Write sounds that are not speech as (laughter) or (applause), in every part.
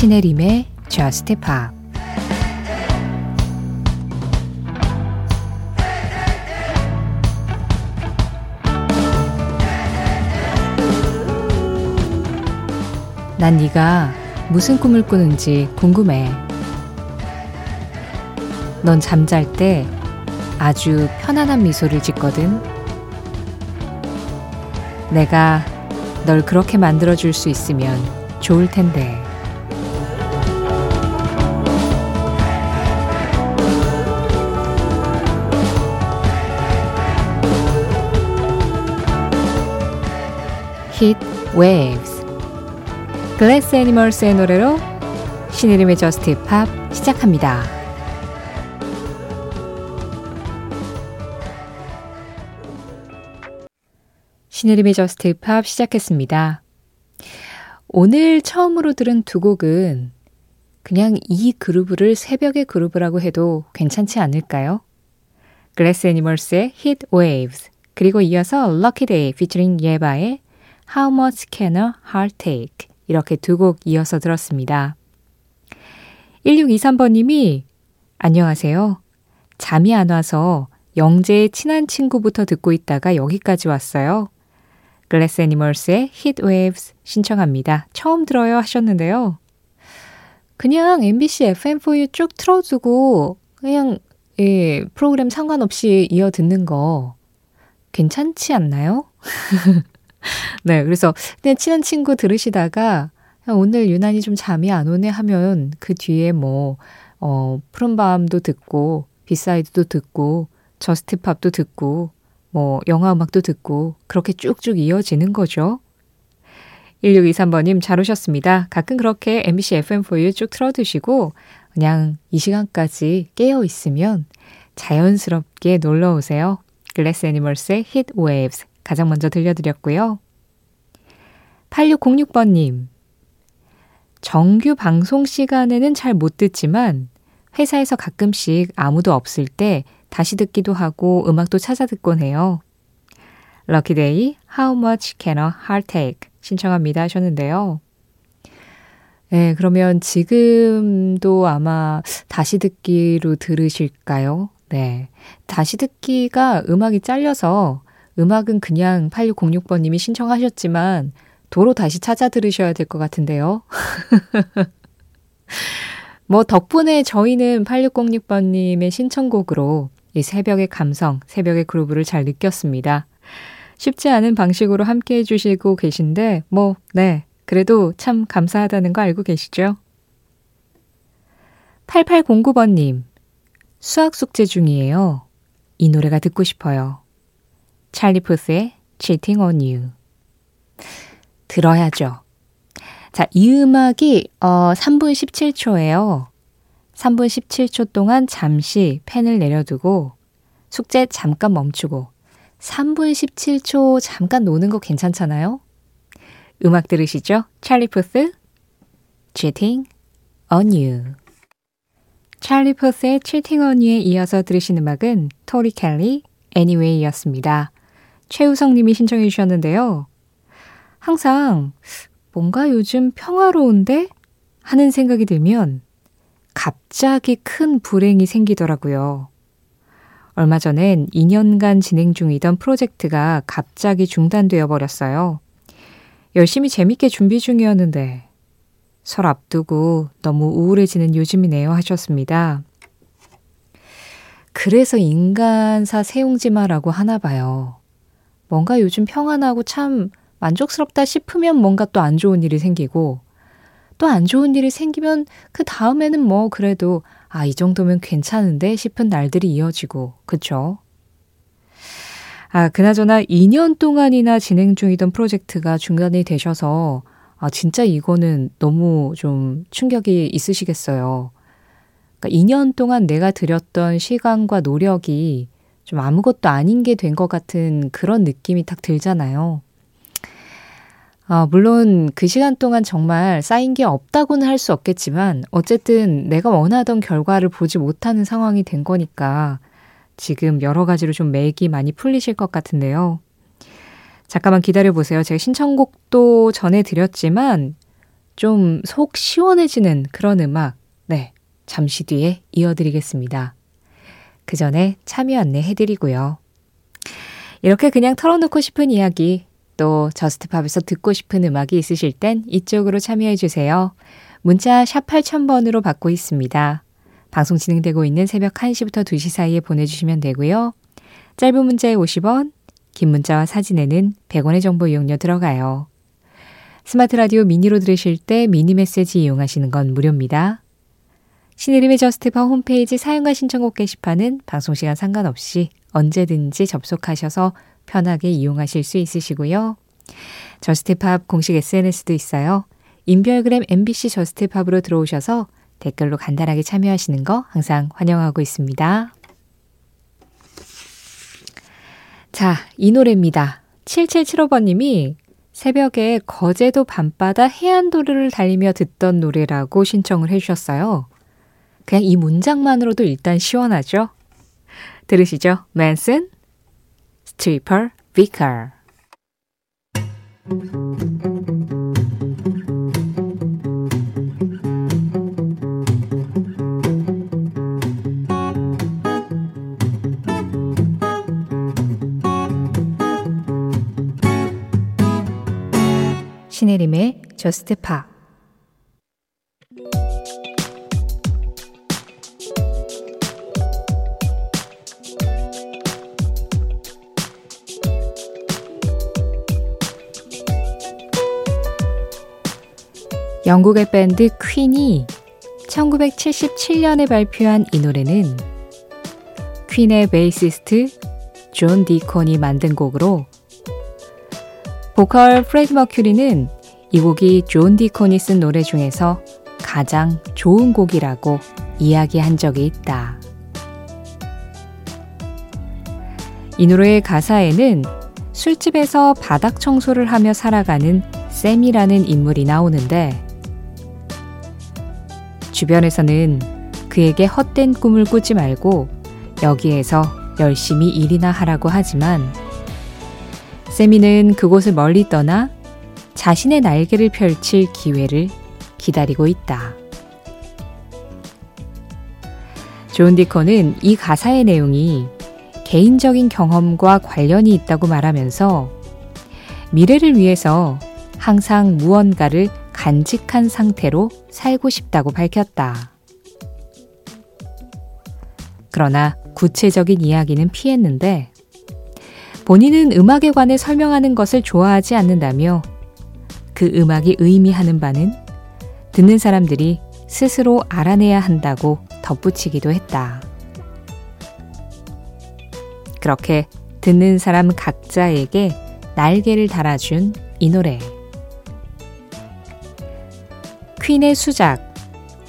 신혜림의 Just Pop 난 네가 무슨 꿈을 꾸는지 궁금해. 넌 잠잘 때 아주 편안한 미소를 짓거든. 내가 널 그렇게 만들어줄 수 있으면 좋을 텐데. Heat Waves 글래스 애니멀스의 노래로 신혜림의 저스트 팝 시작합니다. 신혜림의 저스트 팝 시작했습니다. 오늘 처음으로 들은 두 곡은 그냥 이 그루브를 새벽의 그루브라고 해도 괜찮지 않을까요? 글래스 애니멀스의 Heat Waves 그리고 이어서 Lucky Daye featuring 예바의 How Much Can a Heart Take 이렇게 두 곡 이어서 들었습니다. 1623번님이 안녕하세요. 잠이 안 와서 영재의 친한 친구부터 듣고 있다가 여기까지 왔어요. 글래스 애니멀스의 Hit Waves 신청합니다. 처음 들어요 하셨는데요. 그냥 MBC FM4U 쭉 틀어두고 그냥 예, 프로그램 상관없이 이어 듣는 거 괜찮지 않나요? (laughs) (laughs) 네, 그래서 그냥 친한 친구 들으시다가 오늘 유난히 좀 잠이 안 오네 하면 그 뒤에 뭐 어, 푸른밤도 듣고 비사이드도 듣고 저스트팝도 듣고 뭐 영화 음악도 듣고 그렇게 쭉쭉 이어지는 거죠. 1623번님 잘 오셨습니다. 가끔 그렇게 MBC FM4U 쭉 틀어두시고 그냥 이 시간까지 깨어 있으면 자연스럽게 놀러 오세요. 글래스 애니멀스의 Heat Waves 가장 먼저 들려드렸고요. 8606번님 정규 방송 시간에는 잘 못 듣지만 회사에서 가끔씩 아무도 없을 때 다시 듣기도 하고 음악도 찾아 듣곤 해요. 럭키데이 How much can a heart take 신청합니다 하셨는데요. 네, 그러면 지금도 아마 다시 듣기로 들으실까요? 네. 다시 듣기가 음악이 잘려서 음악은 그냥 8606번님이 신청하셨지만 도로 다시 찾아 들으셔야 될 것 같은데요. (laughs) 뭐 덕분에 저희는 8606번님의 신청곡으로 이 새벽의 감성, 새벽의 그루브를 잘 느꼈습니다. 쉽지 않은 방식으로 함께 해주시고 계신데, 뭐, 네. 그래도 참 감사하다는 거 알고 계시죠? 8809번님, 수학 숙제 중이에요. 이 노래가 듣고 싶어요. 찰리 푸스의 Cheating on You. 들어야죠. 자, 이 음악이 어 3분 17초예요. 3분 17초 동안 잠시 펜을 내려두고 숙제 잠깐 멈추고 3분 17초 잠깐 노는 거 괜찮잖아요? 음악 들으시죠? 찰리 푸스 Cheating on You 찰리 푸스의 Cheating on You에 이어서 들으신 음악은 토리 켈리 Anyway였습니다. 최우성 님이 신청해 주셨는데요. 항상 뭔가 요즘 평화로운데? 하는 생각이 들면 갑자기 큰 불행이 생기더라고요. 얼마 전엔 2년간 진행 중이던 프로젝트가 갑자기 중단되어 버렸어요. 열심히 재밌게 준비 중이었는데 설 앞두고 너무 우울해지는 요즘이네요 하셨습니다. 그래서 인간사 세웅지마라고 하나 봐요. 뭔가 요즘 평안하고 참 만족스럽다 싶으면 뭔가 또 안 좋은 일이 생기고 또 안 좋은 일이 생기면 그 다음에는 뭐 그래도 아, 이 정도면 괜찮은데 싶은 날들이 이어지고, 그쵸? 아, 그나저나 2년 동안이나 진행 중이던 프로젝트가 중단이 되셔서, 아, 진짜 이거는 너무 좀 충격이 있으시겠어요. 그러니까 2년 동안 내가 들였던 시간과 노력이 좀 아무것도 아닌 게 된 것 같은 그런 느낌이 딱 들잖아요. 아, 물론 그 시간 동안 정말 쌓인 게 없다고는 할 수 없겠지만 어쨌든 내가 원하던 결과를 보지 못하는 상황이 된 거니까 지금 여러 가지로 좀 맥이 많이 풀리실 것 같은데요. 잠깐만 기다려 보세요. 제가 신청곡도 전해드렸지만 좀 속 시원해지는 그런 음악, 네, 잠시 뒤에 이어드리겠습니다. 그 전에 참여 안내 해드리고요. 이렇게 그냥 털어놓고 싶은 이야기, 또 저스트팝에서 듣고 싶은 음악이 있으실 땐 이쪽으로 참여해주세요. 문자 샵 8000번으로 받고 있습니다. 방송 진행되고 있는 새벽 1시부터 2시 사이에 보내주시면 되고요. 짧은 문자에 50원, 긴 문자와 사진에는 100원의 정보 이용료 들어가요. 스마트 라디오 미니로 들으실 때 미니 메시지 이용하시는 건 무료입니다. 신혜림의 저스트팝 홈페이지 사연과 신청곡 게시판은 방송시간 상관없이 언제든지 접속하셔서 편하게 이용하실 수 있으시고요. 저스트팝 공식 SNS도 있어요. 인별그램 MBC 저스트팝으로 들어오셔서 댓글로 간단하게 참여하시는 거 항상 환영하고 있습니다. 자, 이 노래입니다. 7775번님이 새벽에 거제도 밤바다 해안도로를 달리며 듣던 노래라고 신청을 해주셨어요. 그냥 이 문장만으로도 일단 시원하죠? 들으시죠? 맨슨, Stripper Vicar. 신혜림의 저스트 파 영국의 밴드 퀸이 1977년에 발표한 이 노래는 퀸의 베이시스트 존 디콘이 만든 곡으로 보컬 프레디 머큐리는 이 곡이 존 디콘이 쓴 노래 중에서 가장 좋은 곡이라고 이야기한 적이 있다. 이 노래의 가사에는 술집에서 바닥 청소를 하며 살아가는 새미라는 인물이 나오는데 주변에서는 그에게 헛된 꿈을 꾸지 말고 여기에서 열심히 일이나 하라고 하지만 새미는 그곳을 멀리 떠나 자신의 날개를 펼칠 기회를 기다리고 있다. 존 디콘은 이 가사의 내용이 개인적인 경험과 관련이 있다고 말하면서 미래를 위해서 항상 무언가를 간직한 상태로 살고 싶다고 밝혔다. 그러나 구체적인 이야기는 피했는데 본인은 음악에 관해 설명하는 것을 좋아하지 않는다며 그 음악이 의미하는 바는 듣는 사람들이 스스로 알아내야 한다고 덧붙이기도 했다. 그렇게 듣는 사람 각자에게 날개를 달아준 이 노래. 퀸의 수작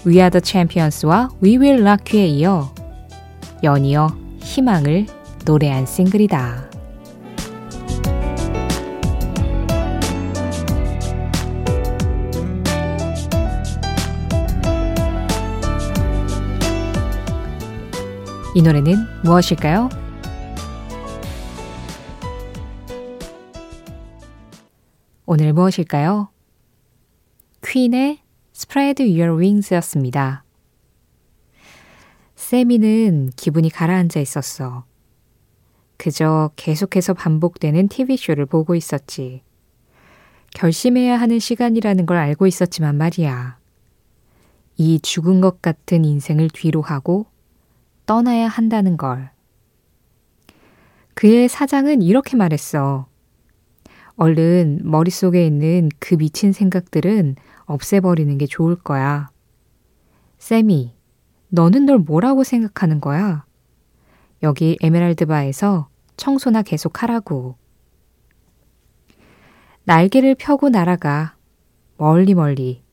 We Are the Champions와 We Will Rock You에 이어 연이어 희망을 노래한 싱글이다. 이 노래는 무엇일까요? 오늘 무엇일까요? 퀸의 Spread Your Wings였습니다. 세미는 기분이 가라앉아 있었어. 그저 계속해서 반복되는 TV쇼를 보고 있었지. 결심해야 하는 시간이라는 걸 알고 있었지만 말이야. 이 죽은 것 같은 인생을 뒤로 하고 떠나야 한다는 걸. 그의 사장은 이렇게 말했어. 얼른 머릿속에 있는 그 미친 생각들은 없애버리는 게 좋을 거야. 쌤이, 너는 널 뭐라고 생각하는 거야? 여기 에메랄드 바에서 청소나 계속 하라고. 날개를 펴고 날아가. 멀리 멀리.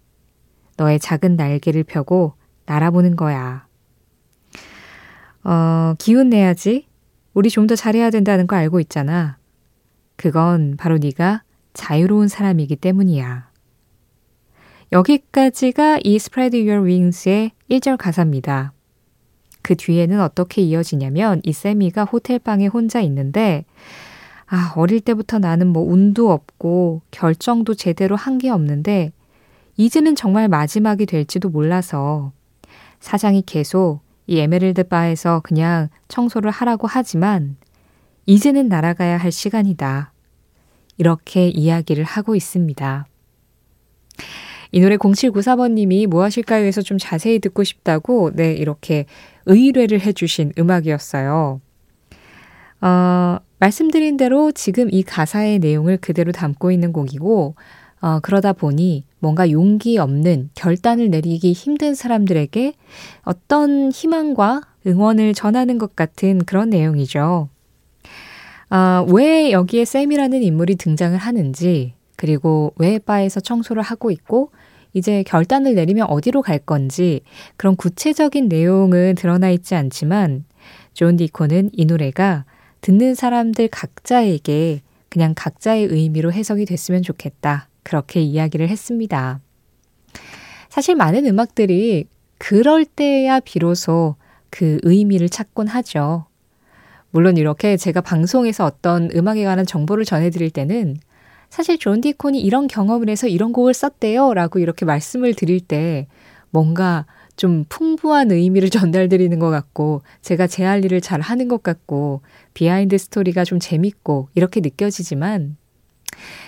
너의 작은 날개를 펴고 날아보는 거야. 어, 기운 내야지. 우리 좀 더 잘해야 된다는 거 알고 있잖아. 그건 바로 네가 자유로운 사람이기 때문이야. 여기까지가 이 Spread Your Wings의 1절 가사입니다. 그 뒤에는 어떻게 이어지냐면 이 세미가 호텔방에 혼자 있는데 아, 어릴 때부터 나는 뭐 운도 없고 결정도 제대로 한 게 없는데 이제는 정말 마지막이 될지도 몰라서 사장이 계속 이 에메랄드 바에서 그냥 청소를 하라고 하지만 이제는 날아가야 할 시간이다. 이렇게 이야기를 하고 있습니다. 이 노래 0794번님이 뭐 하실까요? 해서 좀 자세히 듣고 싶다고, 네, 이렇게 의뢰를 해주신 음악이었어요. 어, 말씀드린 대로 지금 이 가사의 내용을 그대로 담고 있는 곡이고, 어, 그러다 보니 뭔가 용기 없는 결단을 내리기 힘든 사람들에게 어떤 희망과 응원을 전하는 것 같은 그런 내용이죠. 아, 왜 여기에 샘이라는 인물이 등장을 하는지, 그리고 왜 바에서 청소를 하고 있고, 이제 결단을 내리면 어디로 갈 건지, 그런 구체적인 내용은 드러나 있지 않지만, 존 디콘은 이 노래가 듣는 사람들 각자에게 그냥 각자의 의미로 해석이 됐으면 좋겠다. 그렇게 이야기를 했습니다. 사실 많은 음악들이 그럴 때야 비로소 그 의미를 찾곤 하죠. 물론 이렇게 제가 방송에서 어떤 음악에 관한 정보를 전해드릴 때는 사실 존 디콘이 이런 경험을 해서 이런 곡을 썼대요 라고 이렇게 말씀을 드릴 때 뭔가 좀 풍부한 의미를 (laughs) 전달드리는 것 같고 제가 제 할 일을 잘 하는 것 같고 비하인드 스토리가 좀 재밌고 이렇게 느껴지지만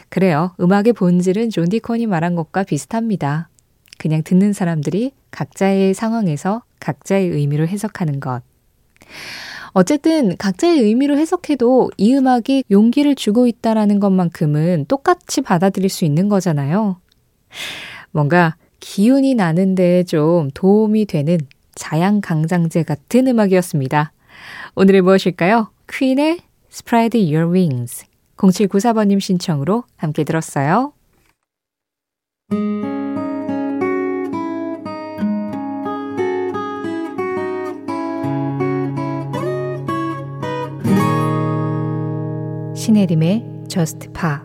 그래요. 음악의 본질은 존 디콘이 말한 것과 비슷합니다. 그냥 듣는 사람들이 각자의 상황에서 각자의 의미로 해석하는 것. 어쨌든 각자의 의미로 해석해도 이 음악이 용기를 주고 있다라는 것만큼은 똑같이 받아들일 수 있는 거잖아요. 뭔가 기운이 나는데 좀 도움이 되는 자양강장제 같은 음악이었습니다. 오늘의 무엇일까요? 퀸의 Spread Your Wings 0794번님 신청으로 함께 들었어요. 신혜림의 Just Pa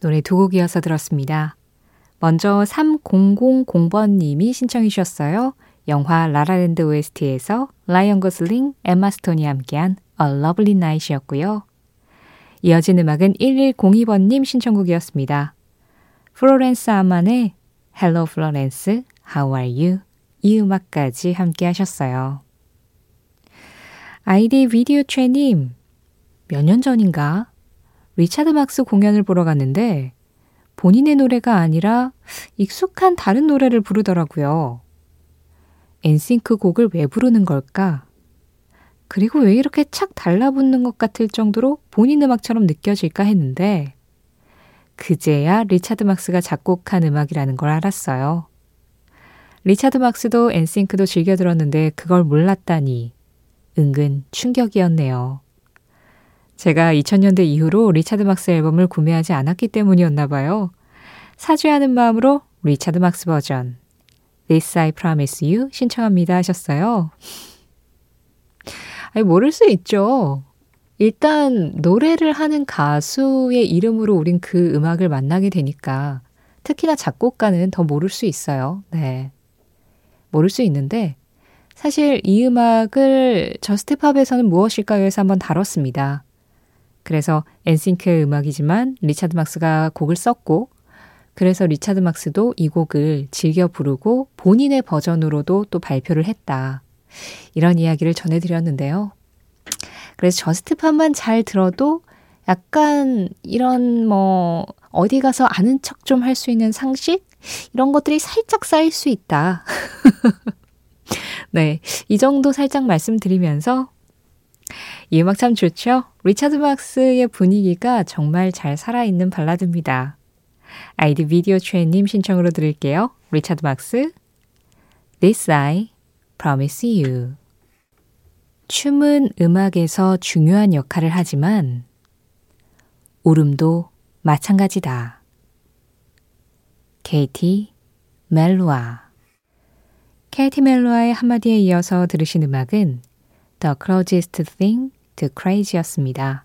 노래 두 곡 이어서 들었습니다. 먼저 3000번님이 신청해 주셨어요. 영화 라라랜드 OST에서 라이언 고슬링, 엠마 스톤이 함께한 A Lovely Night이었고요. 이어진 음악은 1102번님 신청곡이었습니다. 플로렌스 아만의 Hello Florence, How are you? 이 음악까지 함께 하셨어요. 아이디 비디오 최님, 몇 년 전인가 리차드 막스 공연을 보러 갔는데 본인의 노래가 아니라 익숙한 다른 노래를 부르더라고요. 엔싱크 곡을 왜 부르는 걸까? 그리고 왜 이렇게 착 달라붙는 것 같을 정도로 본인 음악처럼 느껴질까 했는데, 그제야 리차드 막스가 작곡한 음악이라는 걸 알았어요. 리차드 막스도 엔싱크도 즐겨 들었는데 그걸 몰랐다니 은근 충격이었네요. 제가 2000년대 이후로 리차드 막스 앨범을 구매하지 않았기 때문이었나 봐요. 사죄하는 마음으로 리차드 막스 버전 This I Promise You 신청합니다 하셨어요. 아니, 모를 수 있죠. 일단 노래를 하는 가수의 이름으로 우린 그 음악을 만나게 되니까 특히나 작곡가는 더 모를 수 있어요. 네. 모를 수 있는데 사실 이 음악을 Just Pop에서는 무엇일까요? 해서 한번 다뤘습니다. 그래서 NSYNC의 음악이지만 리차드 막스가 곡을 썼고 그래서 리차드 막스도 이 곡을 즐겨 부르고 본인의 버전으로도 또 발표를 했다. 이런 이야기를 전해드렸는데요. 그래서 Just Pop만 잘 들어도 약간 이런 뭐 어디 가서 아는 척 좀 할 수 있는 상식 이런 것들이 살짝 쌓일 수 있다. (laughs) 네, 이 정도 살짝 말씀드리면서 이 음악 참 좋죠? 리차드 막스의 분위기가 정말 잘 살아있는 발라드입니다. 아이디 비디오 최님 신청으로 들을게요. 리차드 막스 This I Promise You 춤은 음악에서 중요한 역할을 하지만 울음도 마찬가지다. 케이티 멜로아 케이티 멜로아의 한마디에 이어서 들으신 음악은 The Closest Thing to Crazy였습니다.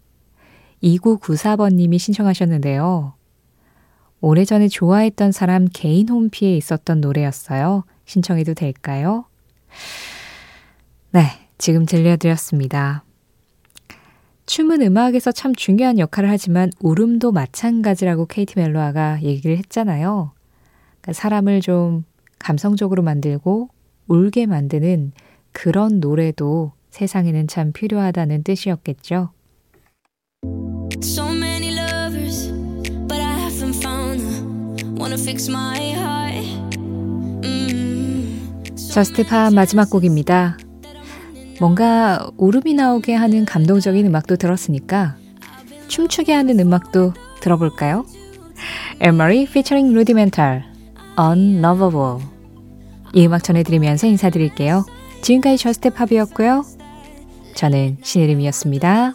2994번님이 신청하셨는데요. 오래전에 좋아했던 사람 개인 홈피에 있었던 노래였어요. 신청해도 될까요? 네, 지금 들려드렸습니다. 춤은 음악에서 참 중요한 역할을 하지만 울음도 마찬가지라고 케이티 멜로아가 얘기를 했잖아요. 그러니까 사람을 좀 감성적으로 만들고 울게 만드는 그런 노래도 세상에는 참 필요하다는 뜻이었겠죠. So many lovers, but I haven't found. Wanna fix my heart. Mm. 저스트파 마지막 곡입니다. 뭔가 울음이 나오게 하는 감동적인 음악도 들었으니까 춤추게 하는 음악도 들어볼까요? 에머리 featuring Rudimental, Unlovable 이 음악 전해드리면서 인사드릴게요. 지금까지 저스트팝이었고요. 저는 신혜림이었습니다.